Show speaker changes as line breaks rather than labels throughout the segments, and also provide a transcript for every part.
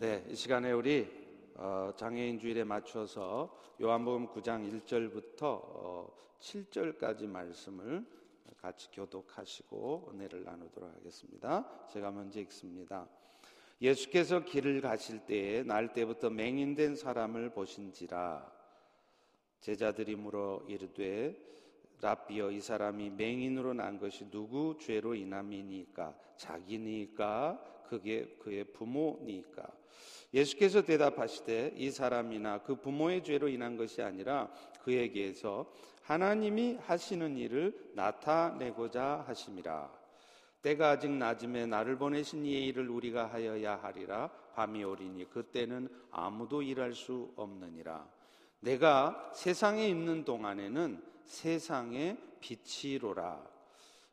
네, 이 시간에 우리 어, 장애인 주일에 맞춰서 요한복음 9장 1절부터 어, 7절까지 말씀을 같이 교독하시고 은혜를 나누도록 하겠습니다. 제가 먼저 읽습니다. 예수께서 길을 가실 때에 날 때부터 맹인된 사람을 보신지라 제자들이 물어 이르되 라비어 이 사람이 맹인으로 난 것이 누구 죄로 인함이니까 자기니까 그게 그의 부모니까 예수께서 대답하시되 이 사람이나 그 부모의 죄로 인한 것이 아니라 그에게서 하나님이 하시는 일을 나타내고자 하심이라. 때가 아직 낮음에 나를 보내신 이의 일을 우리가 하여야 하리라. 밤이 오리니 그때는 아무도 일할 수 없느니라. 내가 세상에 있는 동안에는 세상의 빛이로라.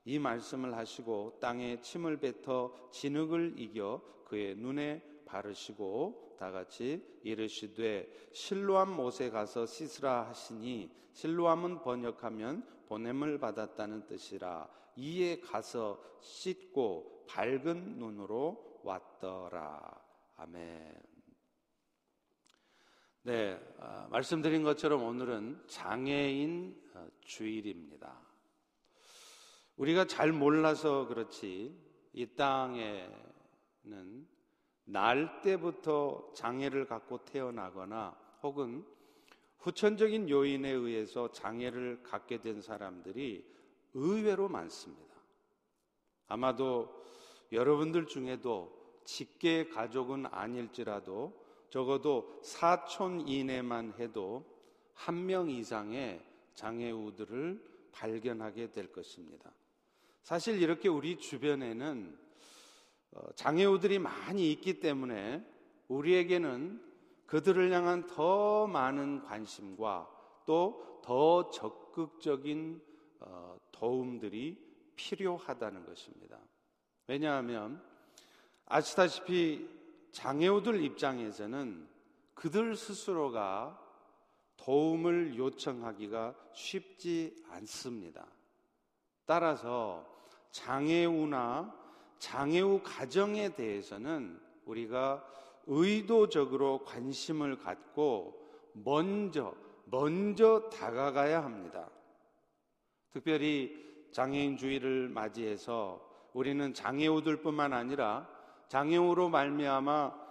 이 말씀을 하시고 땅에 침을 뱉어 진흙을 이겨 그의 눈에 바르시고 다 같이 이르시되 실로암 못에 가서 씻으라 하시니 실로암은 번역하면 보냄을 받았다는 뜻이라 이에 가서 씻고 밝은 눈으로 왔더라 아멘. 네, 아, 말씀드린 것처럼 오늘은 장애인 어, 주일입니다. 우리가 잘 몰라서 그렇지 이 땅에는 날 때부터 장애를 갖고 태어나거나 혹은 후천적인 요인에 의해서 장애를 갖게 된 사람들이 의외로 많습니다. 아마도 여러분들 중에도 직계 가족은 아닐지라도 적어도 사촌 이내만 해도 한 명 이상의 장애우들을 발견하게 될 것입니다. 사실 이렇게 우리 주변에는 어, 장애우들이 많이 있기 때문에 우리에게는 그들을 향한 더 많은 관심과 또 더 적극적인 어, 도움들이 필요하다는 것입니다. 왜냐하면 아시다시피 장애우들 입장에서는 그들 스스로가 도움을 요청하기가 쉽지 않습니다. 따라서 장애우나 장애우 가정에 대해서는 우리가 의도적으로 관심을 갖고 먼저, 먼저 다가가야 합니다. 특별히 장애인 주의를 맞이해서 우리는 장애우들뿐만 아니라 장애우로 말미암아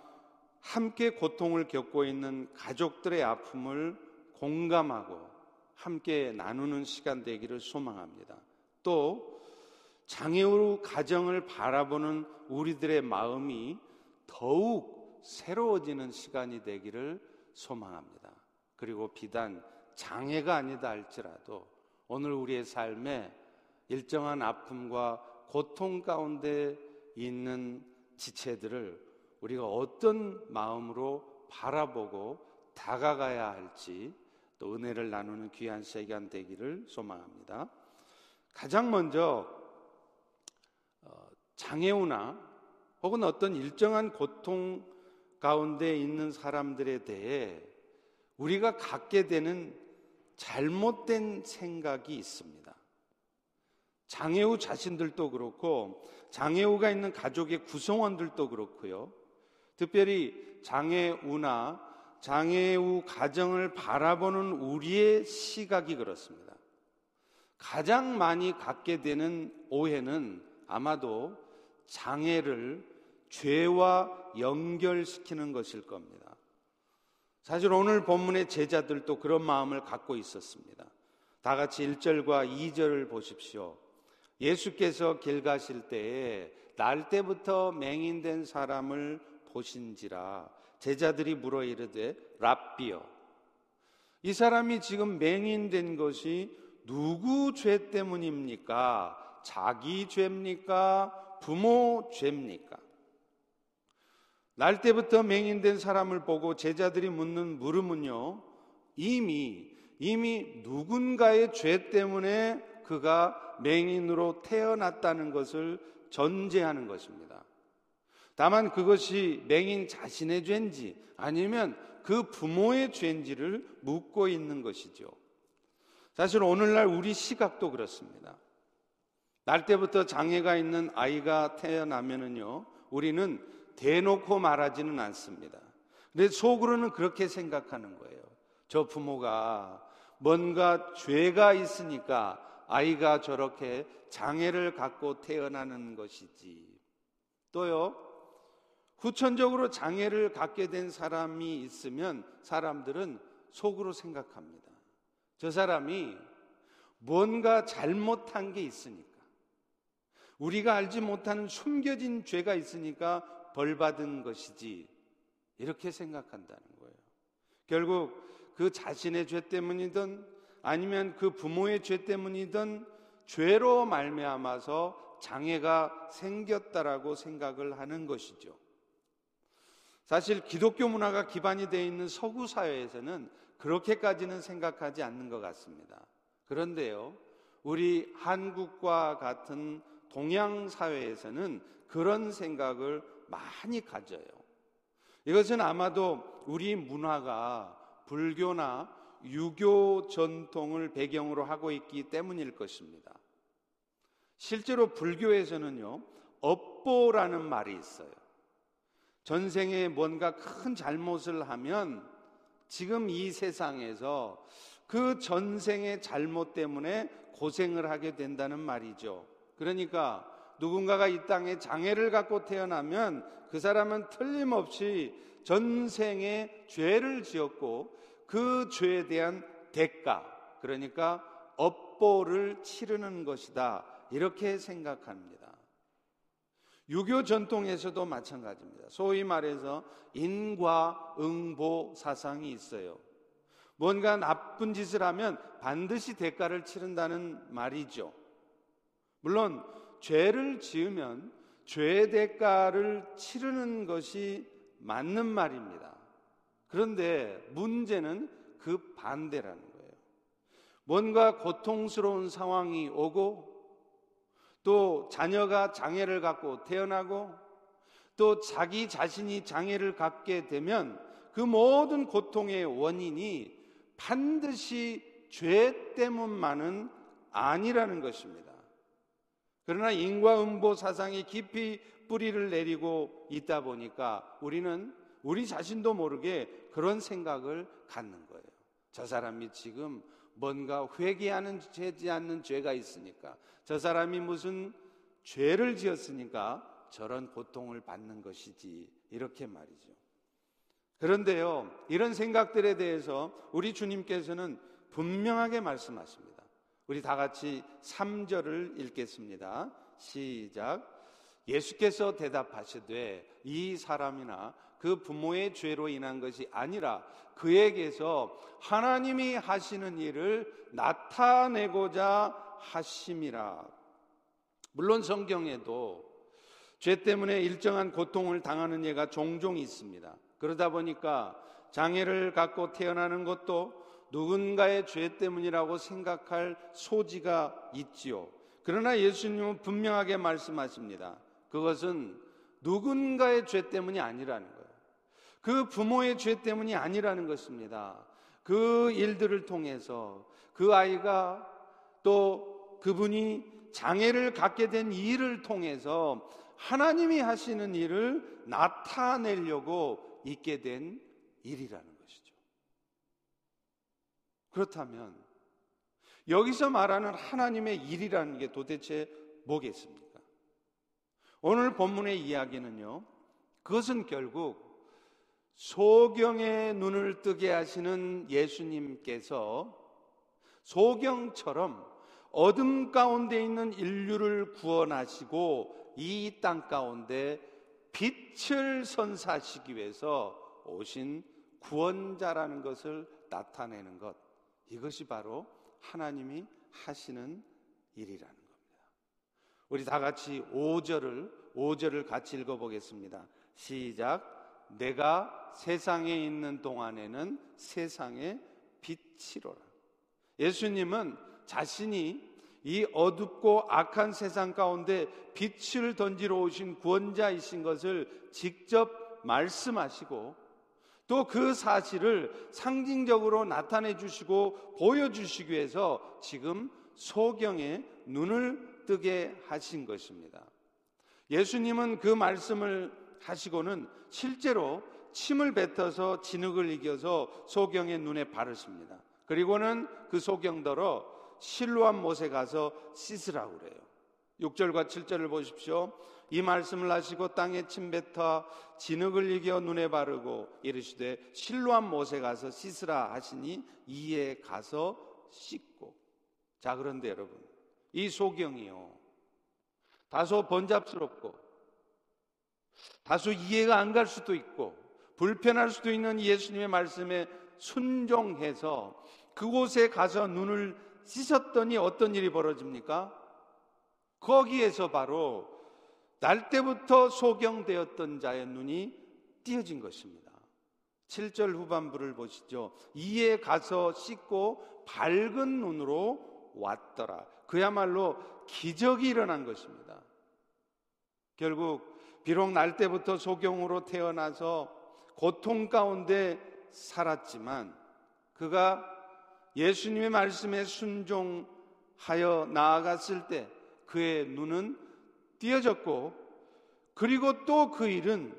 함께 고통을 겪고 있는 가족들의 아픔을 공감하고 함께 나누는 시간 되기를 소망합니다. 또 장애우 가정을 바라보는 우리들의 마음이 더욱 새로워지는 시간이 되기를 소망합니다. 그리고 비단 장애가 아니다 할지라도 오늘 우리의 삶에 일정한 아픔과 고통 가운데 있는 지체들을 우리가 어떤 마음으로 바라보고 다가가야 할지 또 은혜를 나누는 귀한 시간 되기를 소망합니다. 가장 먼저 어, 장애우나 혹은 어떤 일정한 고통 가운데 있는 사람들에 대해 우리가 갖게 되는 잘못된 생각이 있습니다. 장애우 자신들도 그렇고 장애우가 있는 가족의 구성원들도 그렇고요. 특별히 장애우나 장애우 가정을 바라보는 우리의 시각이 그렇습니다. 가장 많이 갖게 되는 오해는 아마도 장애를 죄와 연결시키는 것일 겁니다. 사실 오늘 본문의 제자들도 그런 마음을 갖고 있었습니다. 다 같이 1절과 2절을 보십시오. 예수께서 길 가실 때에 날 때부터 맹인된 사람을 보신지라 제자들이 물어 이르되 랍비여 이 사람이 지금 맹인된 것이 누구 죄 때문입니까? 자기 죄입니까? 부모 죄입니까? 날 때부터 맹인된 사람을 보고 제자들이 묻는 물음은요, 이미, 이미 누군가의 죄 때문에 그가 맹인으로 태어났다는 것을 전제하는 것입니다. 다만 그것이 맹인 자신의 죄인지 아니면 그 부모의 죄인지를 묻고 있는 것이죠. 사실 오늘날 우리 시각도 그렇습니다. 날 때부터 장애가 있는 아이가 태어나면은요, 우리는 대놓고 말하지는 않습니다. 근데 속으로는 그렇게 생각하는 거예요. 저 부모가 뭔가 죄가 있으니까 아이가 저렇게 장애를 갖고 태어나는 것이지. 또요, 후천적으로 장애를 갖게 된 사람이 있으면 사람들은 속으로 생각합니다. 저 사람이 뭔가 잘못한 게 있으니까. 우리가 알지 못하는 숨겨진 죄가 있으니까 벌 받은 것이지. 이렇게 생각한다는 거예요. 결국 그 자신의 죄 때문이든 아니면 그 부모의 죄 때문이든 죄로 말미암아서 장애가 생겼다라고 생각을 하는 것이죠. 사실 기독교 문화가 기반이 되어 있는 서구 사회에서는 그렇게까지는 생각하지 않는 것 같습니다. 그런데요, 우리 한국과 같은 동양 사회에서는 그런 생각을 많이 가져요. 이것은 아마도 우리 문화가 불교나 유교 전통을 배경으로 하고 있기 때문일 것입니다. 실제로 불교에서는요, 업보라는 말이 있어요. 전생에 뭔가 큰 잘못을 하면 지금 이 세상에서 그 전생의 잘못 때문에 고생을 하게 된다는 말이죠. 그러니까 누군가가 이 땅에 장애를 갖고 태어나면 그 사람은 틀림없이 전생에 죄를 지었고 그 죄에 대한 대가, 그러니까 업보를 치르는 것이다. 이렇게 생각합니다. 유교 전통에서도 마찬가지입니다. 소위 말해서 인과응보 사상이 있어요. 뭔가 나쁜 짓을 하면 반드시 대가를 치른다는 말이죠. 물론 죄를 지으면 죄의 대가를 치르는 것이 맞는 말입니다. 그런데 문제는 그 반대라는 거예요. 뭔가 고통스러운 상황이 오고 또 자녀가 장애를 갖고 태어나고 또 자기 자신이 장애를 갖게 되면 그 모든 고통의 원인이 반드시 죄 때문만은 아니라는 것입니다. 그러나 인과응보 사상이 깊이 뿌리를 내리고 있다 보니까 우리는 우리 자신도 모르게 그런 생각을 갖는 거예요. 저 사람이 지금 뭔가 회개하는 죄지 않는 죄가 있으니까 저 사람이 무슨 죄를 지었으니까 저런 고통을 받는 것이지 이렇게 말이죠. 그런데요, 이런 생각들에 대해서 우리 주님께서는 분명하게 말씀하십니다. 우리 다 같이 3절을 읽겠습니다. 시작. 예수께서 대답하시되 이 사람이나 그 부모의 죄로 인한 것이 아니라 그에게서 하나님이 하시는 일을 나타내고자 하심이라. 물론 성경에도 죄 때문에 일정한 고통을 당하는 예가 종종 있습니다. 그러다 보니까 장애를 갖고 태어나는 것도 누군가의 죄 때문이라고 생각할 소지가 있지요. 그러나 예수님은 분명하게 말씀하십니다. 그것은 누군가의 죄 때문이 아니라는 거예요. 그 부모의 죄 때문이 아니라는 것입니다. 그 일들을 통해서 그 아이가 또 그분이 장애를 갖게 된 일을 통해서 하나님이 하시는 일을 나타내려고 있게 된 일이라는. 그렇다면 여기서 말하는 하나님의 일이라는 게 도대체 뭐겠습니까? 오늘 본문의 이야기는요, 그것은 결국 소경의 눈을 뜨게 하시는 예수님께서 소경처럼 어둠 가운데 있는 인류를 구원하시고 이 땅 가운데 빛을 선사하시기 위해서 오신 구원자라는 것을 나타내는 것. 이것이 바로 하나님이 하시는 일이라는 겁니다. 우리 다 같이 5절을 5절을 같이 읽어 보겠습니다. 시작. 내가 세상에 있는 동안에는 세상의 빛이로라. 예수님은 자신이 이 어둡고 악한 세상 가운데 빛을 던지러 오신 구원자이신 것을 직접 말씀하시고 또 그 사실을 상징적으로 나타내 주시고 보여주시기 위해서 지금 소경의 눈을 뜨게 하신 것입니다. 예수님은 그 말씀을 하시고는 실제로 침을 뱉어서 진흙을 이겨서 소경의 눈에 바르십니다. 그리고는 그 소경더러 실로한 못에 가서 씻으라고 그래요. 6절과 7절을 보십시오. 이 말씀을 하시고 땅에 침 뱉어 진흙을 이겨 눈에 바르고 이르시되 실로한 못에 가서 씻으라 하시니 이에 가서 씻고 자 그런데 여러분 이 소경이요 다소 번잡스럽고 다소 이해가 안 갈 수도 있고 불편할 수도 있는 예수님의 말씀에 순종해서 그곳에 가서 눈을 씻었더니 어떤 일이 벌어집니까? 거기에서 바로 날 때부터 소경되었던 자의 눈이 띄어진 것입니다. 7절 후반부를 보시죠. 이에 가서 씻고 밝은 눈으로 왔더라. 그야말로 기적이 일어난 것입니다. 결국 비록 날 때부터 소경으로 태어나서 고통 가운데 살았지만 그가 예수님의 말씀에 순종하여 나아갔을 때 그의 눈은 띄어졌고 그리고 또 그 일은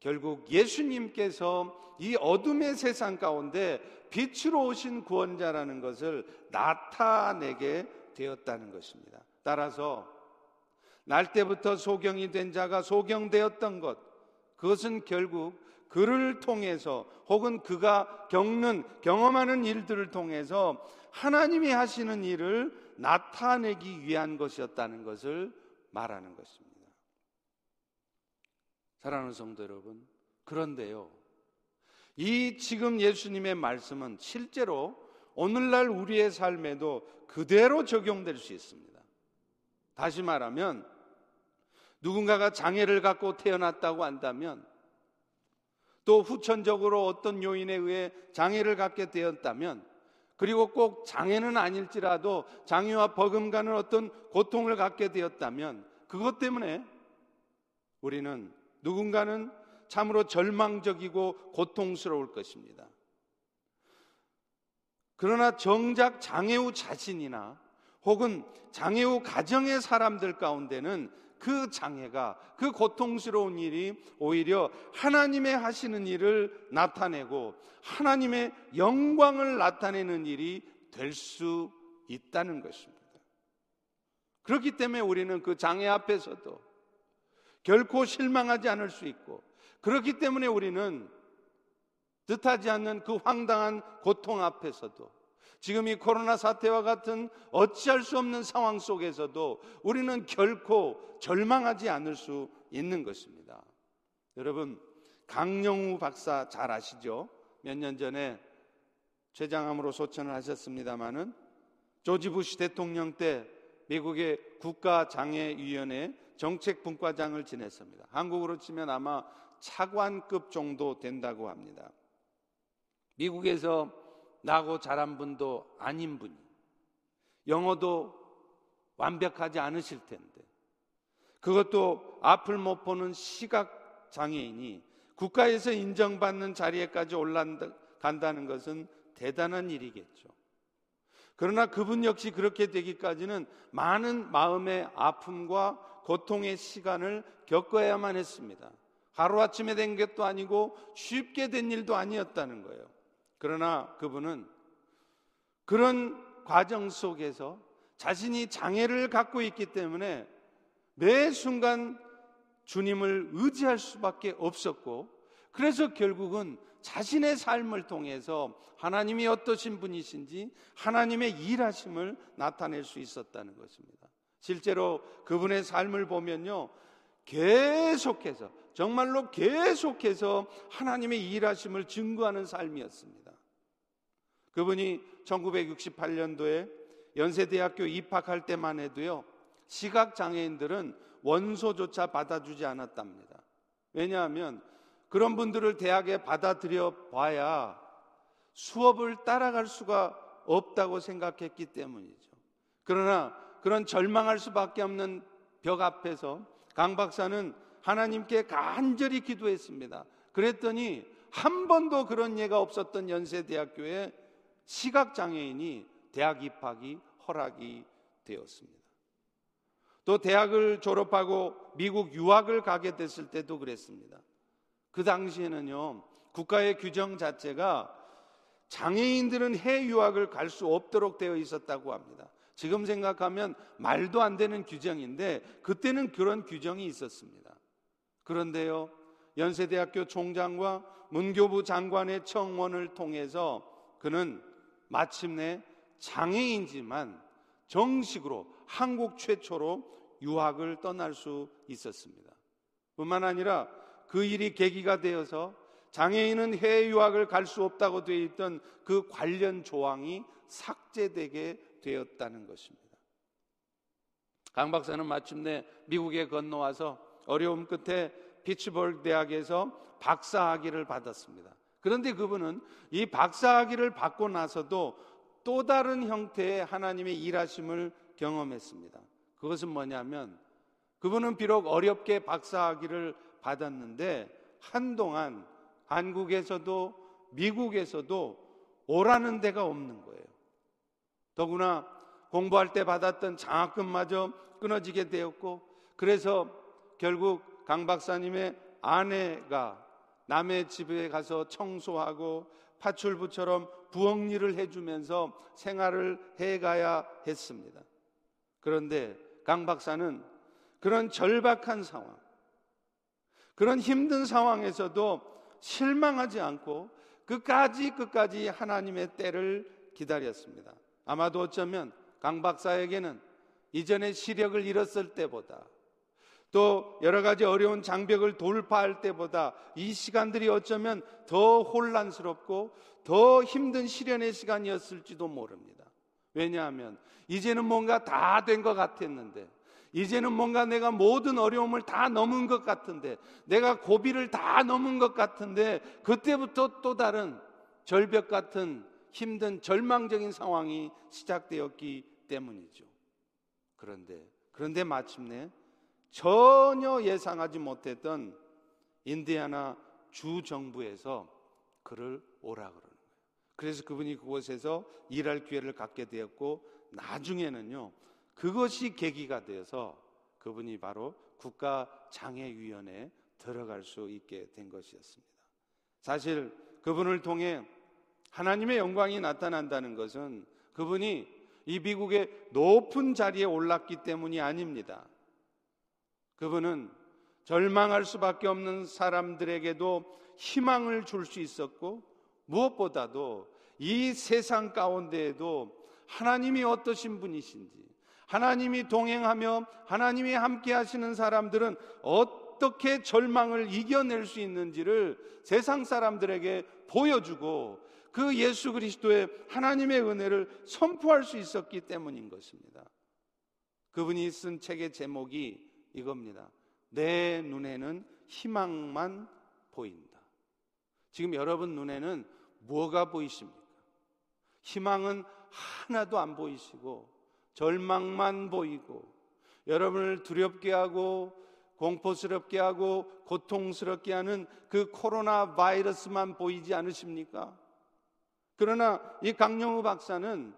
결국 예수님께서 이 어둠의 세상 가운데 빛으로 오신 구원자라는 것을 나타내게 되었다는 것입니다. 따라서 날 때부터 소경이 된 자가 소경되었던 것, 그것은 결국 그를 통해서 혹은 그가 겪는 경험하는 일들을 통해서 하나님이 하시는 일을 나타내기 위한 것이었다는 것을 말하는 것입니다. 사랑하는 성도 여러분, 그런데요. 이 지금 예수님의 말씀은 실제로 오늘날 우리의 삶에도 그대로 적용될 수 있습니다. 다시 말하면 누군가가 장애를 갖고 태어났다고 한다면 또 후천적으로 어떤 요인에 의해 장애를 갖게 되었다면 그리고 꼭 장애는 아닐지라도 장애와 버금가는 어떤 고통을 갖게 되었다면 그것 때문에 우리는 누군가는 참으로 절망적이고 고통스러울 것입니다. 그러나 정작 장애 후 자신이나 혹은 장애 후 가정의 사람들 가운데는 그 장애가 그 고통스러운 일이 오히려 하나님의 하시는 일을 나타내고 하나님의 영광을 나타내는 일이 될 수 있다는 것입니다. 그렇기 때문에 우리는 그 장애 앞에서도 결코 실망하지 않을 수 있고 그렇기 때문에 우리는 뜻하지 않는 그 황당한 고통 앞에서도 지금 이 코로나 사태와 같은 어찌할 수 없는 상황 속에서도 우리는 결코 절망하지 않을 수 있는 것입니다. 여러분, 강영우 박사 잘 아시죠? 몇 년 전에 췌장암으로 소천을 하셨습니다마는 조지 부시 대통령 때 미국의 국가장애위원회 정책분과장을 지냈습니다. 한국으로 치면 아마 차관급 정도 된다고 합니다. 미국에서 나고 자란 분도 아닌 분이 영어도 완벽하지 않으실 텐데 그것도 앞을 못 보는 시각 장애인이 국가에서 인정받는 자리에까지 올라간다는 것은 대단한 일이겠죠. 그러나 그분 역시 그렇게 되기까지는 많은 마음의 아픔과 고통의 시간을 겪어야만 했습니다. 하루아침에 된 것도 아니고 쉽게 된 일도 아니었다는 거예요. 그러나 그분은 그런 과정 속에서 자신이 장애를 갖고 있기 때문에 매 순간 주님을 의지할 수밖에 없었고 그래서 결국은 자신의 삶을 통해서 하나님이 어떠신 분이신지 하나님의 일하심을 나타낼 수 있었다는 것입니다. 실제로 그분의 삶을 보면요. 계속해서 정말로 계속해서 하나님의 일하심을 증거하는 삶이었습니다. 그분이 1968년도에 연세대학교 입학할 때만 해도요, 시각 장애인들은 원소조차 받아주지 않았답니다. 왜냐하면 그런 분들을 대학에 받아들여 봐야 수업을 따라갈 수가 없다고 생각했기 때문이죠. 그러나 그런 절망할 수밖에 없는 벽 앞에서 강 박사는 하나님께 간절히 기도했습니다. 그랬더니 한 번도 그런 예가 없었던 연세대학교에 시각장애인이 대학 입학이 허락이 되었습니다. 또 대학을 졸업하고 미국 유학을 가게 됐을 때도 그랬습니다. 그 당시에는요, 국가의 규정 자체가 장애인들은 해외 유학을 갈 수 없도록 되어 있었다고 합니다. 지금 생각하면 말도 안 되는 규정인데 그때는 그런 규정이 있었습니다. 그런데요, 연세대학교 총장과 문교부 장관의 청원을 통해서 그는 마침내 장애인지만 정식으로 한국 최초로 유학을 떠날 수 있었습니다. 뿐만 아니라 그 일이 계기가 되어서 장애인은 해외 유학을 갈 수 없다고 되어 있던 그 관련 조항이 삭제되게 되었다는 것입니다. 강 박사는 마침내 미국에 건너와서 어려움 끝에 피츠버그 대학에서 박사학위를 받았습니다. 그런데 그분은 이 박사학위를 받고 나서도 또 다른 형태의 하나님의 일하심을 경험했습니다. 그것은 뭐냐면 그분은 비록 어렵게 박사학위를 받았는데 한동안 한국에서도 미국에서도 오라는 데가 없는 거예요. 더구나 공부할 때 받았던 장학금마저 끊어지게 되었고 그래서 결국 강 박사님의 아내가 남의 집에 가서 청소하고 파출부처럼 부엌 일을 해주면서 생활을 해가야 했습니다. 그런데 강 박사는 그런 절박한 상황, 그런 힘든 상황에서도 실망하지 않고 끝까지 끝까지 하나님의 때를 기다렸습니다. 아마도 어쩌면 강 박사에게는 이전에 시력을 잃었을 때보다 또 여러 가지 어려운 장벽을 돌파할 때보다 이 시간들이 어쩌면 더 혼란스럽고 더 힘든 시련의 시간이었을지도 모릅니다. 왜냐하면 이제는 뭔가 다 된 것 같았는데 이제는 뭔가 내가 모든 어려움을 다 넘은 것 같은데 내가 고비를 다 넘은 것 같은데 그때부터 또 다른 절벽 같은 힘든 절망적인 상황이 시작되었기 때문이죠. 그런데 그런데 마침내 전혀 예상하지 못했던 인디아나 주 정부에서 그를 오라 그러는 거예요. 그래서 그분이 그곳에서 일할 기회를 갖게 되었고 나중에는요. 그것이 계기가 되어서 그분이 바로 국가장애위원회에 들어갈 수 있게 된 것이었습니다. 사실 그분을 통해 하나님의 영광이 나타난다는 것은 그분이 이 미국의 높은 자리에 올랐기 때문이 아닙니다. 그분은 절망할 수밖에 없는 사람들에게도 희망을 줄 수 있었고 무엇보다도 이 세상 가운데에도 하나님이 어떠신 분이신지 하나님이 동행하며 하나님이 함께 하시는 사람들은 어떻게 절망을 이겨낼 수 있는지를 세상 사람들에게 보여주고 그 예수 그리스도의 하나님의 은혜를 선포할 수 있었기 때문인 것입니다. 그분이 쓴 책의 제목이 이겁니다. 내 눈에는 희망만 보인다. 지금 여러분 눈에는 뭐가 보이십니까? 희망은 하나도 안 보이시고 절망만 보이고 여러분을 두렵게 하고 공포스럽게 하고 고통스럽게 하는 그 코로나 바이러스만 보이지 않으십니까? 그러나 이 강영우 박사는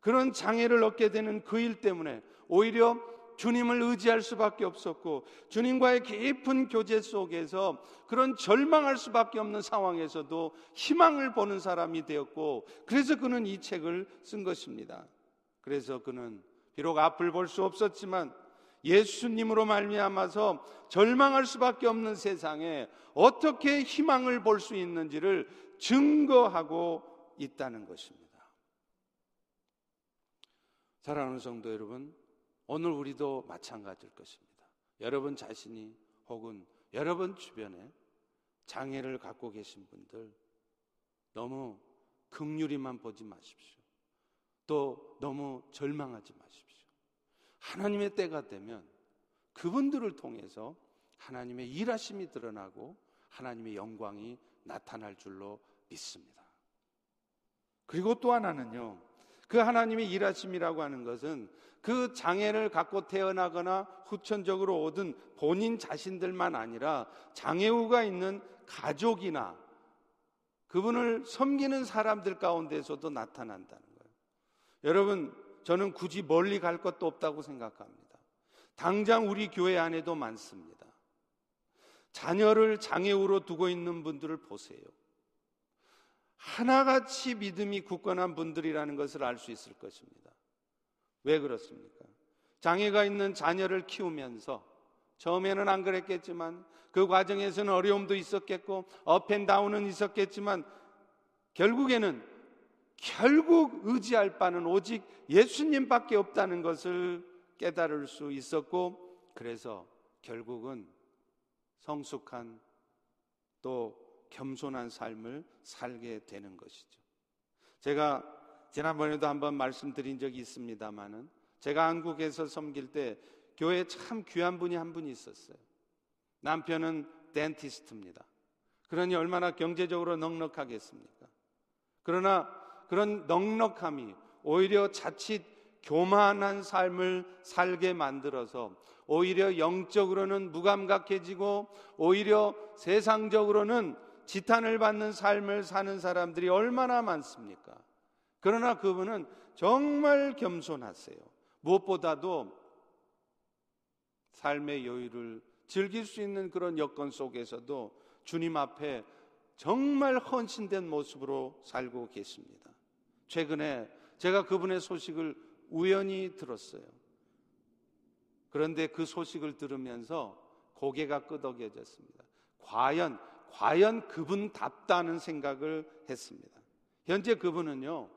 그런 장애를 얻게 되는 그 일 때문에 오히려 주님을 의지할 수밖에 없었고 주님과의 깊은 교제 속에서 그런 절망할 수밖에 없는 상황에서도 희망을 보는 사람이 되었고 그래서 그는 이 책을 쓴 것입니다. 그래서 그는 비록 앞을 볼 수 없었지만 예수님으로 말미암아서 절망할 수밖에 없는 세상에 어떻게 희망을 볼 수 있는지를 증거하고 있다는 것입니다. 사랑하는 성도 여러분, 오늘 우리도 마찬가지일 것입니다. 여러분 자신이 혹은 여러분 주변에 장애를 갖고 계신 분들 너무 극률이만 보지 마십시오. 또 너무 절망하지 마십시오. 하나님의 때가 되면 그분들을 통해서 하나님의 일하심이 드러나고 하나님의 영광이 나타날 줄로 믿습니다. 그리고 또 하나는요. 그 하나님의 일하심이라고 하는 것은 그 장애를 갖고 태어나거나 후천적으로 얻은 본인 자신들만 아니라 장애우가 있는 가족이나 그분을 섬기는 사람들 가운데서도 나타난다는 거예요. 여러분, 저는 굳이 멀리 갈 것도 없다고 생각합니다. 당장 우리 교회 안에도 많습니다. 자녀를 장애우로 두고 있는 분들을 보세요. 하나같이 믿음이 굳건한 분들이라는 것을 알 수 있을 것입니다. 왜 그렇습니까? 장애가 있는 자녀를 키우면서 처음에는 안 그랬겠지만 그 과정에서는 어려움도 있었겠고 업앤다운은 있었겠지만 결국에는 결국 의지할 바는 오직 예수님밖에 없다는 것을 깨달을 수 있었고 그래서 결국은 성숙한 또 겸손한 삶을 살게 되는 것이죠. 제가 지난번에도 한번 말씀드린 적이 있습니다만은 제가 한국에서 섬길 때 교회에 참 귀한 분이 한 분이 있었어요. 남편은 덴티스트입니다. 그러니 얼마나 경제적으로 넉넉하겠습니까? 그러나 그런 넉넉함이 오히려 자칫 교만한 삶을 살게 만들어서 오히려 영적으로는 무감각해지고 오히려 세상적으로는 지탄을 받는 삶을 사는 사람들이 얼마나 많습니까? 그러나 그분은 정말 겸손하세요. 무엇보다도 삶의 여유를 즐길 수 있는 그런 여건 속에서도 주님 앞에 정말 헌신된 모습으로 살고 계십니다. 최근에 제가 그분의 소식을 우연히 들었어요. 그런데 그 소식을 들으면서 고개가 끄덕여졌습니다. 과연, 과연 그분답다는 생각을 했습니다. 현재 그분은요,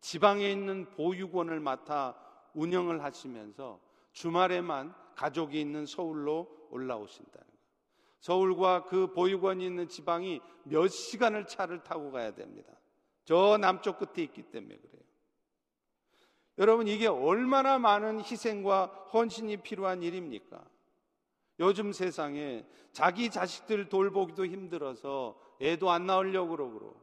지방에 있는 보육원을 맡아 운영을 하시면서 주말에만 가족이 있는 서울로 올라오신다는 거예요. 서울과 그 보육원이 있는 지방이 몇 시간을 차를 타고 가야 됩니다. 저 남쪽 끝에 있기 때문에 그래요. 여러분, 이게 얼마나 많은 희생과 헌신이 필요한 일입니까? 요즘 세상에 자기 자식들 돌보기도 힘들어서 애도 안 낳으려고 그러고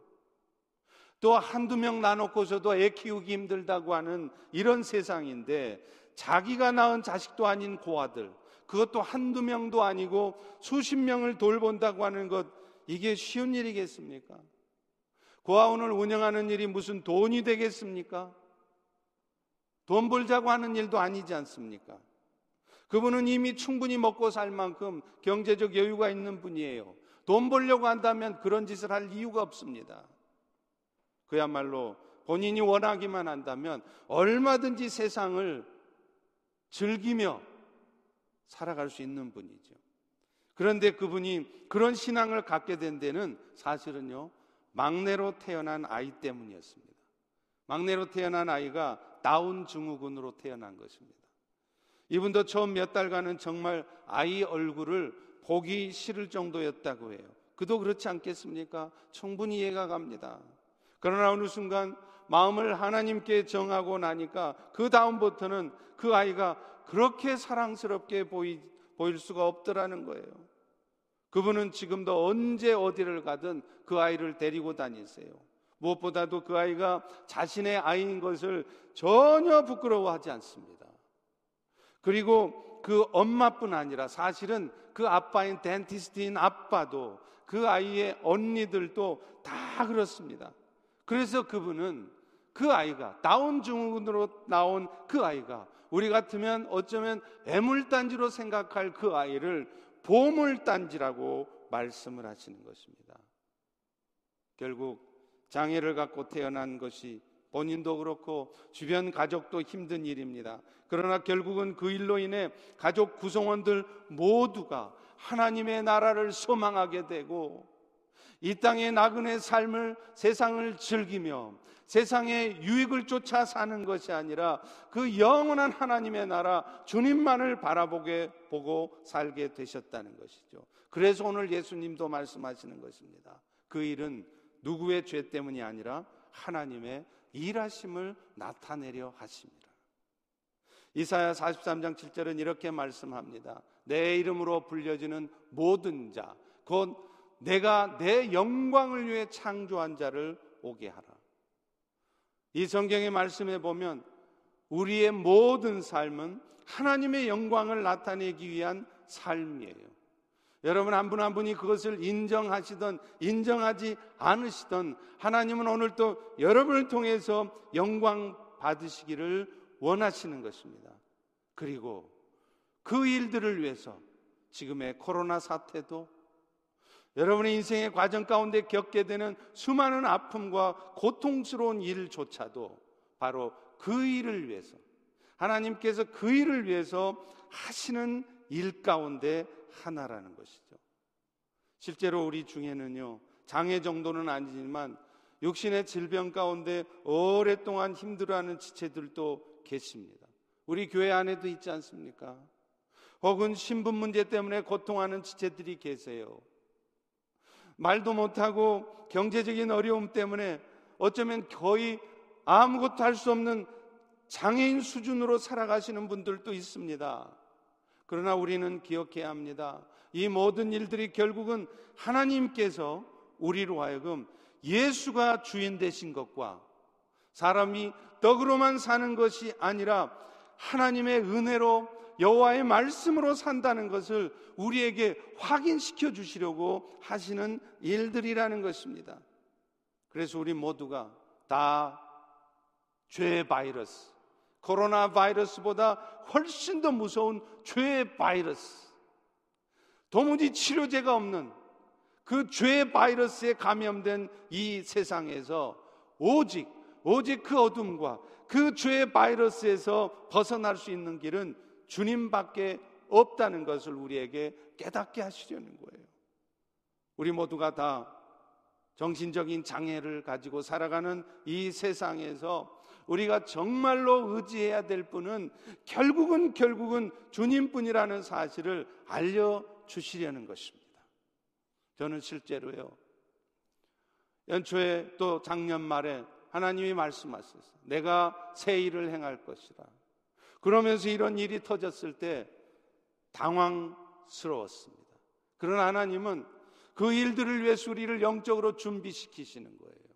또 한두 명 나놓고서도 애 키우기 힘들다고 하는 이런 세상인데 자기가 낳은 자식도 아닌 고아들 그것도 한두 명도 아니고 수십 명을 돌본다고 하는 것 이게 쉬운 일이겠습니까? 고아원을 운영하는 일이 무슨 돈이 되겠습니까? 돈 벌자고 하는 일도 아니지 않습니까? 그분은 이미 충분히 먹고 살 만큼 경제적 여유가 있는 분이에요. 돈 벌려고 한다면 그런 짓을 할 이유가 없습니다. 그야말로 본인이 원하기만 한다면 얼마든지 세상을 즐기며 살아갈 수 있는 분이죠. 그런데 그분이 그런 신앙을 갖게 된 데는 사실은요, 막내로 태어난 아이 때문이었습니다. 막내로 태어난 아이가 다운 증후군으로 태어난 것입니다. 이분도 처음 몇 달간은 정말 아이 얼굴을 보기 싫을 정도였다고 해요. 그도 그렇지 않겠습니까? 충분히 이해가 갑니다. 그러나 어느 순간 마음을 하나님께 정하고 나니까 그 다음부터는 그 아이가 그렇게 사랑스럽게 보이, 보일 수가 없더라는 거예요. 그분은 지금도 언제 어디를 가든 그 아이를 데리고 다니세요. 무엇보다도 그 아이가 자신의 아이인 것을 전혀 부끄러워하지 않습니다. 그리고 그 엄마뿐 아니라 사실은 그 아빠인 덴티스트인 아빠도 그 아이의 언니들도 다 그렇습니다. 그래서 그분은 그 아이가 다운 증후군으로 나온 그 아이가 우리 같으면 어쩌면 애물단지로 생각할 그 아이를 보물단지라고 말씀을 하시는 것입니다. 결국 장애를 갖고 태어난 것이 본인도 그렇고 주변 가족도 힘든 일입니다. 그러나 결국은 그 일로 인해 가족 구성원들 모두가 하나님의 나라를 소망하게 되고 이 땅의 나그네 삶을 세상을 즐기며 세상의 유익을 쫓아 사는 것이 아니라 그 영원한 하나님의 나라 주님만을 바라보게 보고 살게 되셨다는 것이죠. 그래서 오늘 예수님도 말씀하시는 것입니다. 그 일은 누구의 죄 때문이 아니라 하나님의 일하심을 나타내려 하십니다. 이사야 43장 7절은 이렇게 말씀합니다. 내 이름으로 불려지는 모든 자, 곧 내가 내 영광을 위해 창조한 자를 오게 하라. 이 성경의 말씀에 보면 우리의 모든 삶은 하나님의 영광을 나타내기 위한 삶이에요. 여러분 한 분한 한 분이 그것을 인정하시던 인정하지 않으시던 하나님은 오늘 또 여러분을 통해서 영광 받으시기를 원하시는 것입니다. 그리고 그 일들을 위해서 지금의 코로나 사태도 여러분의 인생의 과정 가운데 겪게 되는 수많은 아픔과 고통스러운 일조차도 바로 그 일을 위해서 하나님께서 그 일을 위해서 하시는 일 가운데 하나라는 것이죠. 실제로 우리 중에는요, 장애 정도는 아니지만 육신의 질병 가운데 오랫동안 힘들어하는 지체들도 계십니다. 우리 교회 안에도 있지 않습니까? 혹은 신분 문제 때문에 고통하는 지체들이 계세요. 말도 못하고 경제적인 어려움 때문에 어쩌면 거의 아무것도 할 수 없는 장애인 수준으로 살아가시는 분들도 있습니다. 그러나 우리는 기억해야 합니다. 이 모든 일들이 결국은 하나님께서 우리로 하여금 예수가 주인 되신 것과 사람이 떡으로만 사는 것이 아니라 하나님의 은혜로 여호와의 말씀으로 산다는 것을 우리에게 확인시켜 주시려고 하시는 일들이라는 것입니다. 그래서 우리 모두가 다 죄의 바이러스, 코로나 바이러스보다 훨씬 더 무서운 죄의 바이러스, 도무지 치료제가 없는 그 죄의 바이러스에 감염된 이 세상에서 오직, 오직 그 어둠과 그 죄의 바이러스에서 벗어날 수 있는 길은 주님밖에 없다는 것을 우리에게 깨닫게 하시려는 거예요. 우리 모두가 다 정신적인 장애를 가지고 살아가는 이 세상에서 우리가 정말로 의지해야 될 분은 결국은 결국은 주님뿐이라는 사실을 알려 주시려는 것입니다. 저는 실제로요. 연초에 또 작년 말에 하나님이 말씀하셨어요. 내가 새 일을 행할 것이라. 그러면서 이런 일이 터졌을 때 당황스러웠습니다. 그러나 하나님은 그 일들을 위해 우리를 영적으로 준비시키시는 거예요.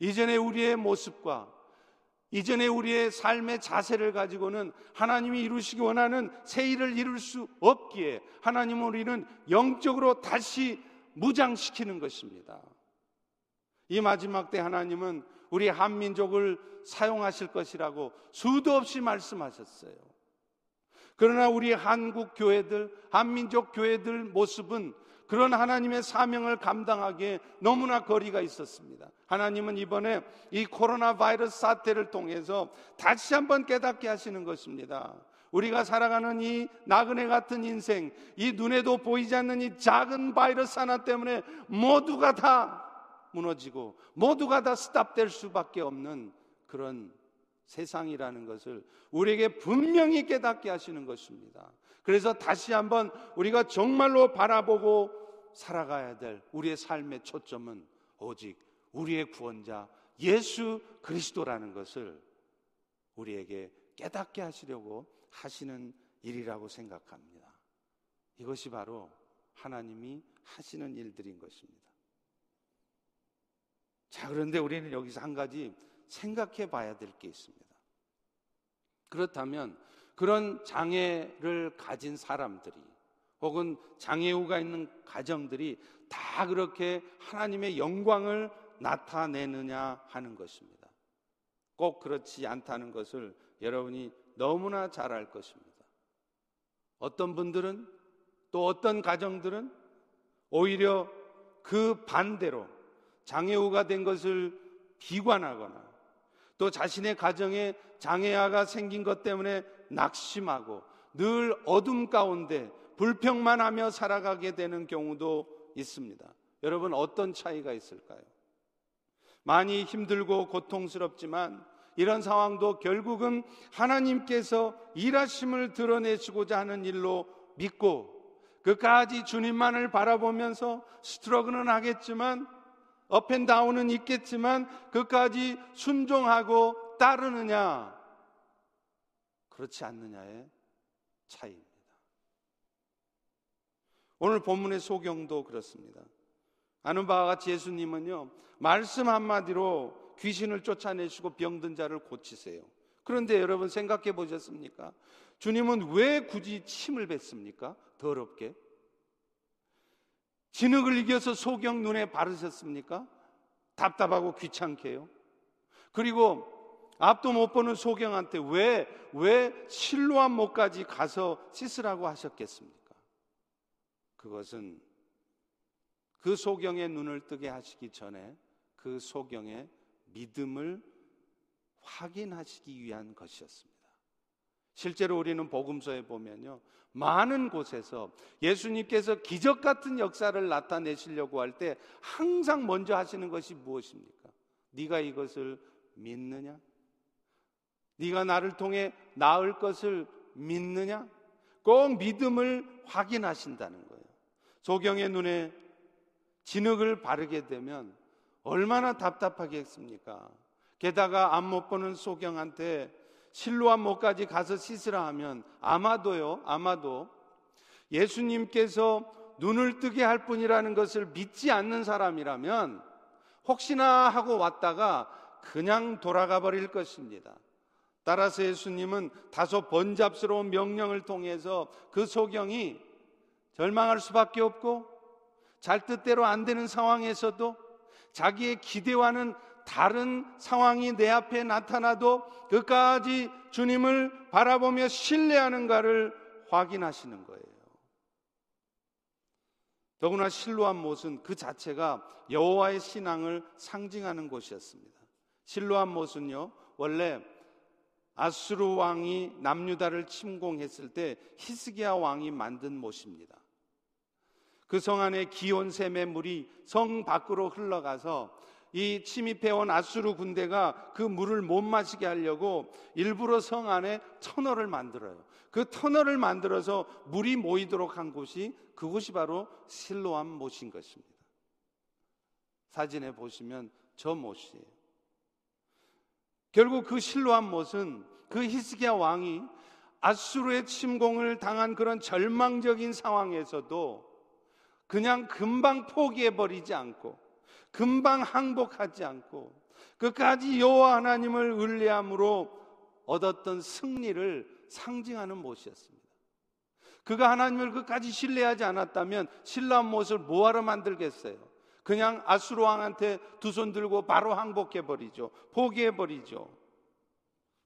이전에 우리의 모습과 이전에 우리의 삶의 자세를 가지고는 하나님이 이루시기 원하는 새 일을 이룰 수 없기에 하나님은 우리는 영적으로 다시 무장시키는 것입니다. 이 마지막 때 하나님은 우리 한민족을 사용하실 것이라고 수도 없이 말씀하셨어요. 그러나 우리 한국 교회들, 한민족 교회들 모습은 그런 하나님의 사명을 감당하기에 너무나 거리가 있었습니다. 하나님은 이번에 이 코로나 바이러스 사태를 통해서 다시 한번 깨닫게 하시는 것입니다. 우리가 살아가는 이 나그네 같은 인생, 이 눈에도 보이지 않는 이 작은 바이러스 하나 때문에 모두가 다 무너지고 모두가 다 스탑될 수밖에 없는 그런 세상이라는 것을 우리에게 분명히 깨닫게 하시는 것입니다. 그래서 다시 한번 우리가 정말로 바라보고 살아가야 될 우리의 삶의 초점은 오직 우리의 구원자 예수 그리스도라는 것을 우리에게 깨닫게 하시려고 하시는 일이라고 생각합니다. 이것이 바로 하나님이 하시는 일들인 것입니다. 자, 그런데 우리는 여기서 한 가지 생각해 봐야 될 게 있습니다. 그렇다면 그런 장애를 가진 사람들이 혹은 장애우가 있는 가정들이 다 그렇게 하나님의 영광을 나타내느냐 하는 것입니다. 꼭 그렇지 않다는 것을 여러분이 너무나 잘 알 것입니다. 어떤 분들은 또 어떤 가정들은 오히려 그 반대로 장애우가 된 것을 비관하거나 또 자신의 가정에 장애아가 생긴 것 때문에 낙심하고 늘 어둠 가운데 불평만 하며 살아가게 되는 경우도 있습니다. 여러분 어떤 차이가 있을까요? 많이 힘들고 고통스럽지만 이런 상황도 결국은 하나님께서 일하심을 드러내시고자 하는 일로 믿고 그까지 주님만을 바라보면서 스트러그는 하겠지만 업앤다운은 있겠지만 그까지 순종하고 따르느냐 그렇지 않느냐의 차이입니다. 오늘 본문의 소경도 그렇습니다. 아는 바와 같이 예수님은요, 말씀 한마디로 귀신을 쫓아내시고 병든 자를 고치세요. 그런데 여러분 생각해 보셨습니까? 주님은 왜 굳이 침을 뱉습니까? 더럽게. 진흙을 이겨서 소경 눈에 바르셨습니까? 답답하고 귀찮게요. 그리고 앞도 못 보는 소경한테 왜, 왜 실로한 목까지 가서 씻으라고 하셨겠습니까? 그것은 그 소경의 눈을 뜨게 하시기 전에 그 소경의 믿음을 확인하시기 위한 것이었습니다. 실제로 우리는 복음서에 보면요. 많은 곳에서 예수님께서 기적 같은 역사를 나타내시려고 할 때 항상 먼저 하시는 것이 무엇입니까? 네가 이것을 믿느냐? 네가 나를 통해 나을 것을 믿느냐? 꼭 믿음을 확인하신다는 거예요. 소경의 눈에 진흙을 바르게 되면 얼마나 답답하겠습니까? 게다가 앞못 보는 소경한테 실로암 목까지 가서 씻으라 하면 아마도요, 아마도 예수님께서 눈을 뜨게 할 뿐이라는 것을 믿지 않는 사람이라면 혹시나 하고 왔다가 그냥 돌아가 버릴 것입니다. 따라서 예수님은 다소 번잡스러운 명령을 통해서 그 소경이 절망할 수밖에 없고 잘 뜻대로 안 되는 상황에서도 자기의 기대와는 다른 상황이 내 앞에 나타나도 끝까지 주님을 바라보며 신뢰하는가를 확인하시는 거예요. 더구나 실로한 못은 그 자체가 여호와의 신앙을 상징하는 곳이었습니다. 실로한 못은요, 원래 아수르 왕이 남유다를 침공했을 때 히스기야 왕이 만든 못입니다. 그 성 안에 기온 샘의 물이 성 밖으로 흘러가서 이 침입해온 아수르 군대가 그 물을 못 마시게 하려고 일부러 성 안에 터널을 만들어요. 그 터널을 만들어서 물이 모이도록 한 곳이 그곳이 바로 실로암 못인 것입니다. 사진에 보시면 저 못이에요. 결국 그 실로암 못은 그 히스기야 왕이 아수르의 침공을 당한 그런 절망적인 상황에서도 그냥 금방 포기해 버리지 않고 금방 항복하지 않고 끝까지 여호와 하나님을 의뢰함으로 얻었던 승리를 상징하는 못이었습니다. 그가 하나님을 끝까지 신뢰하지 않았다면 신라한 못을 뭐하러 만들겠어요? 그냥 아수르 왕한테 두 손 들고 바로 항복해 버리죠. 포기해 버리죠.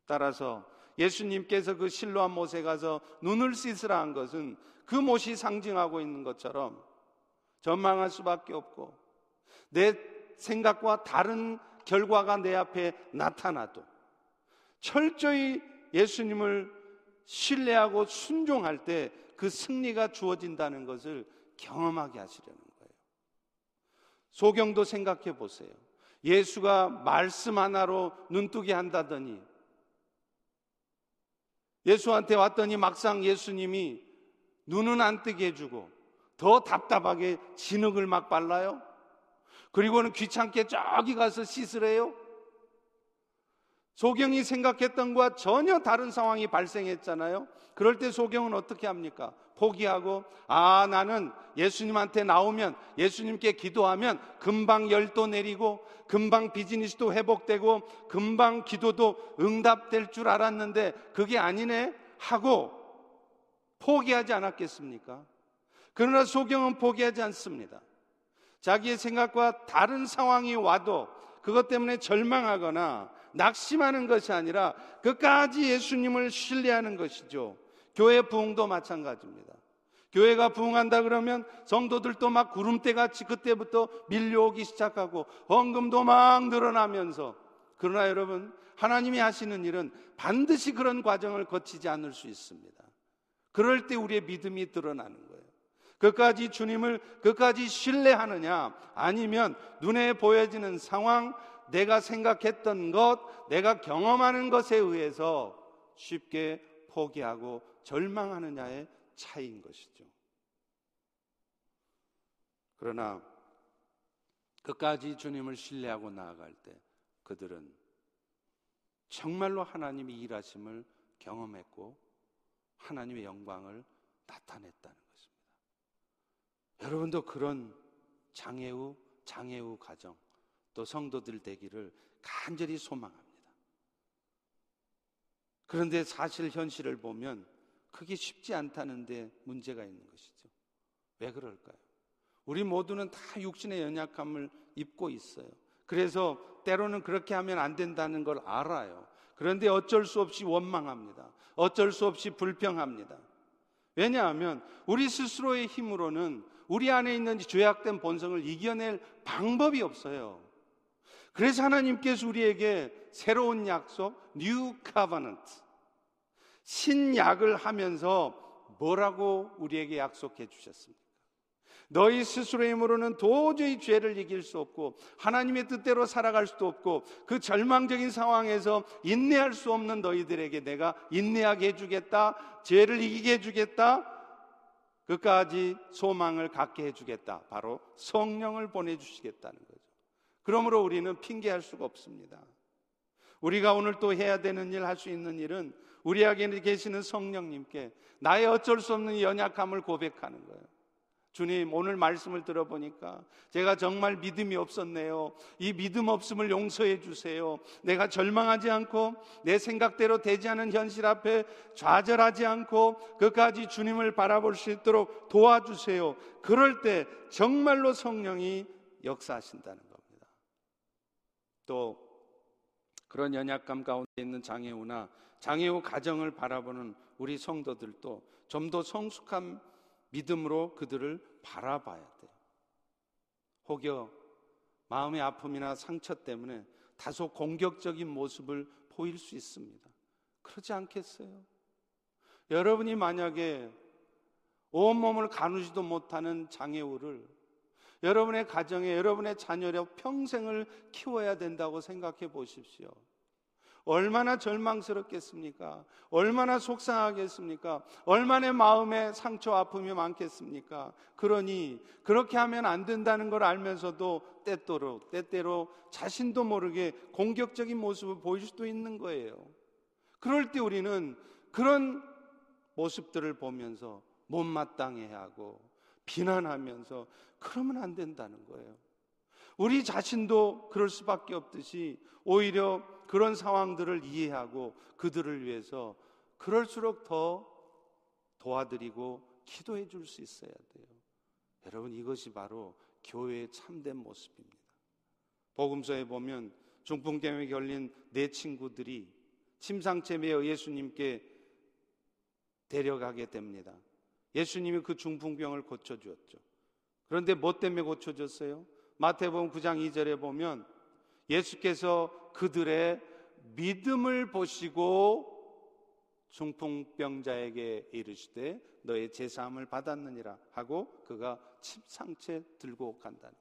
따라서 예수님께서 그 실로한 못에 가서 눈을 씻으라 한 것은 그 못이 상징하고 있는 것처럼 전망할 수밖에 없고 내 생각과 다른 결과가 내 앞에 나타나도 철저히 예수님을 신뢰하고 순종할 때 그 승리가 주어진다는 것을 경험하게 하시려는. 소경도 생각해 보세요. 예수가 말씀 하나로 눈뜨게 한다더니 예수한테 왔더니 막상 예수님이 눈은 안 뜨게 해주고 더 답답하게 진흙을 막 발라요? 그리고는 귀찮게 저기 가서 씻으래요? 소경이 생각했던 것과 전혀 다른 상황이 발생했잖아요. 그럴 때 소경은 어떻게 합니까? 포기하고, 아, 나는 예수님한테 나오면, 예수님께 기도하면 금방 열도 내리고, 금방 비즈니스도 회복되고, 금방 기도도 응답될 줄 알았는데, 그게 아니네? 하고 포기하지 않았겠습니까? 그러나 소경은 포기하지 않습니다. 자기의 생각과 다른 상황이 와도 그것 때문에 절망하거나 낙심하는 것이 아니라 끝까지 예수님을 신뢰하는 것이죠. 교회 부흥도 마찬가지입니다. 교회가 부흥한다 그러면 성도들도 막 구름대 같이 그때부터 밀려오기 시작하고 헌금도 막 늘어나면서 그러나 여러분 하나님이 하시는 일은 반드시 그런 과정을 거치지 않을 수 있습니다. 그럴 때 우리의 믿음이 드러나는 거예요. 끝까지 주님을 끝까지 신뢰하느냐 아니면 눈에 보여지는 상황, 내가 생각했던 것, 내가 경험하는 것에 의해서 쉽게 포기하고 절망하느냐의 차이인 것이죠. 그러나 끝까지 주님을 신뢰하고 나아갈 때 그들은 정말로 하나님이 일하심을 경험했고 하나님의 영광을 나타냈다는 여러분도 그런 장애우, 장애우 가정, 또 성도들 되기를 간절히 소망합니다. 그런데 사실 현실을 보면 그게 쉽지 않다는데 문제가 있는 것이죠. 왜 그럴까요? 우리 모두는 다 육신의 연약함을 입고 있어요. 그래서 때로는 그렇게 하면 안 된다는 걸 알아요. 그런데 어쩔 수 없이 원망합니다. 어쩔 수 없이 불평합니다. 왜냐하면 우리 스스로의 힘으로는 우리 안에 있는 죄악된 본성을 이겨낼 방법이 없어요. 그래서 하나님께서 우리에게 새로운 약속, New Covenant, 신약을 하면서 뭐라고 우리에게 약속해 주셨습니까? 너희 스스로의 힘으로는 도저히 죄를 이길 수 없고 하나님의 뜻대로 살아갈 수도 없고 그 절망적인 상황에서 인내할 수 없는 너희들에게 내가 인내하게 해주겠다. 죄를 이기게 해주겠다. 그까지 소망을 갖게 해주겠다. 바로 성령을 보내주시겠다는 거죠. 그러므로 우리는 핑계할 수가 없습니다. 우리가 오늘 또 해야 되는 일, 할 수 있는 일은 우리에게 계시는 성령님께 나의 어쩔 수 없는 연약함을 고백하는 거예요. 주님, 오늘 말씀을 들어보니까 제가 정말 믿음이 없었네요. 이 믿음 없음을 용서해 주세요. 내가 절망하지 않고 내 생각대로 되지 않은 현실 앞에 좌절하지 않고 끝까지 주님을 바라볼 수 있도록 도와주세요. 그럴 때 정말로 성령이 역사하신다는 겁니다. 또 그런 연약감 가운데 있는 장애우나 장애우 가정을 바라보는 우리 성도들도 좀 더 성숙한 믿음으로 그들을 바라봐야 돼요. 혹여 마음의 아픔이나 상처 때문에 다소 공격적인 모습을 보일 수 있습니다. 그러지 않겠어요? 여러분이 만약에 온몸을 가누지도 못하는 장애우를 여러분의 가정에 여러분의 자녀로 평생을 키워야 된다고 생각해 보십시오. 얼마나 절망스럽겠습니까? 얼마나 속상하겠습니까? 얼마나 마음에 상처 아픔이 많겠습니까? 그러니 그렇게 하면 안 된다는 걸 알면서도 때때로 때때로 자신도 모르게 공격적인 모습을 보일 수도 있는 거예요. 그럴 때 우리는 그런 모습들을 보면서 못마땅해 하고 비난하면서 그러면 안 된다는 거예요. 우리 자신도 그럴 수밖에 없듯이 오히려 그런 상황들을 이해하고 그들을 위해서 그럴수록 더 도와드리고 기도해 줄 수 있어야 돼요. 여러분 이것이 바로 교회의 참된 모습입니다. 복음서에 보면 중풍병에 걸린 네 친구들이 침상째 매어 예수님께 데려가게 됩니다. 예수님이 그 중풍병을 고쳐 주었죠. 그런데 뭐 때문에 고쳐졌어요? 마태복음 9장 2절에 보면 예수께서 그들의 믿음을 보시고 중풍병자에게 이르시되 너의 제사함을 받았느니라 하고 그가 침상채 들고 간다는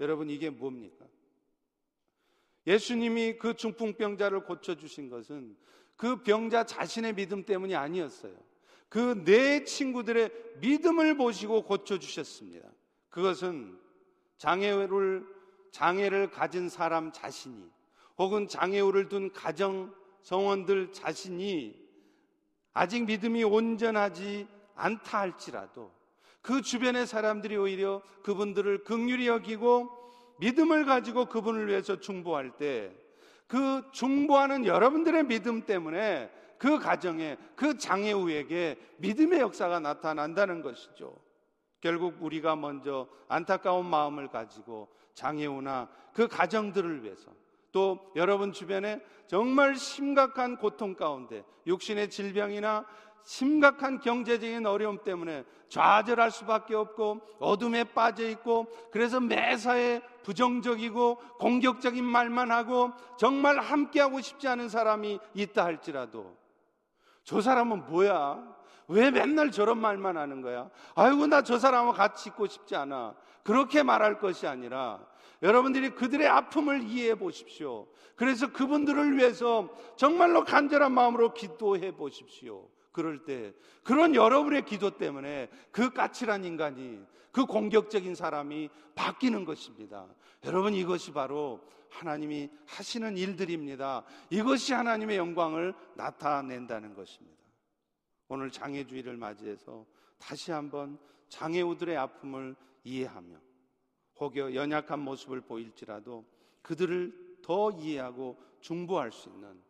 여러분 이게 뭡니까? 예수님이 그 중풍병자를 고쳐주신 것은 그 병자 자신의 믿음 때문이 아니었어요. 그 네 친구들의 믿음을 보시고 고쳐주셨습니다. 그것은 장애를 장애를 가진 사람 자신이 혹은 장애우를 둔 가정 성원들 자신이 아직 믿음이 온전하지 않다 할지라도 그 주변의 사람들이 오히려 그분들을 극률히 여기고 믿음을 가지고 그분을 위해서 중보할 때 그 중보하는 여러분들의 믿음 때문에 그 가정에 그 장애우에게 믿음의 역사가 나타난다는 것이죠. 결국 우리가 먼저 안타까운 마음을 가지고 장애우나 그 가정들을 위해서 또 여러분 주변에 정말 심각한 고통 가운데 육신의 질병이나 심각한 경제적인 어려움 때문에 좌절할 수밖에 없고 어둠에 빠져 있고 그래서 매사에 부정적이고 공격적인 말만 하고 정말 함께하고 싶지 않은 사람이 있다 할지라도 저 사람은 뭐야? 왜 맨날 저런 말만 하는 거야? 아이고, 나 저 사람하고 같이 있고 싶지 않아. 그렇게 말할 것이 아니라 여러분들이 그들의 아픔을 이해해 보십시오. 그래서 그분들을 위해서 정말로 간절한 마음으로 기도해 보십시오. 그럴 때 그런 여러분의 기도 때문에 그 까칠한 인간이 그 공격적인 사람이 바뀌는 것입니다. 여러분 이것이 바로 하나님이 하시는 일들입니다. 이것이 하나님의 영광을 나타낸다는 것입니다. 오늘 장애주의를 맞이해서 다시 한번 장애우들의 아픔을 이해하며 혹여 연약한 모습을 보일지라도 그들을 더 이해하고 중보할 수 있는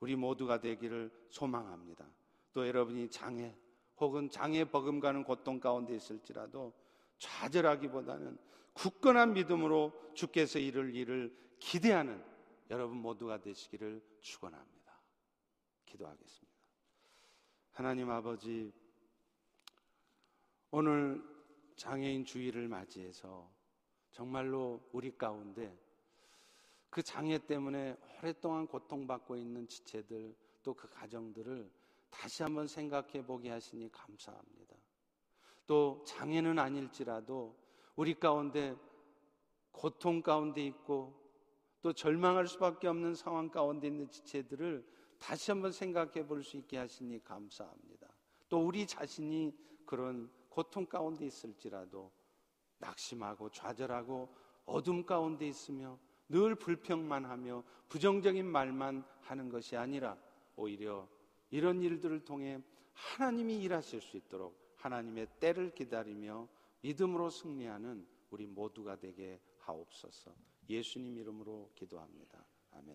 우리 모두가 되기를 소망합니다. 또 여러분이 장애 혹은 장애 버금가는 고통 가운데 있을지라도 좌절하기보다는 굳건한 믿음으로 주께서 이룰 일을 기대하는 여러분 모두가 되시기를 축원합니다. 기도하겠습니다. 하나님 아버지 오늘 장애인 주의를 맞이해서 정말로 우리 가운데 그 장애 때문에 오랫동안 고통받고 있는 지체들 또 그 가정들을 다시 한번 생각해 보게 하시니 감사합니다. 또 장애는 아닐지라도 우리 가운데 고통 가운데 있고 또 절망할 수밖에 없는 상황 가운데 있는 지체들을 다시 한번 생각해 볼 수 있게 하시니 감사합니다. 또 우리 자신이 그런 고통 가운데 있을지라도 낙심하고 좌절하고 어둠 가운데 있으며 늘 불평만 하며 부정적인 말만 하는 것이 아니라 오히려 이런 일들을 통해 하나님이 일하실 수 있도록 하나님의 때를 기다리며 믿음으로 승리하는 우리 모두가 되게 하옵소서. 예수님 이름으로 기도합니다. 아멘.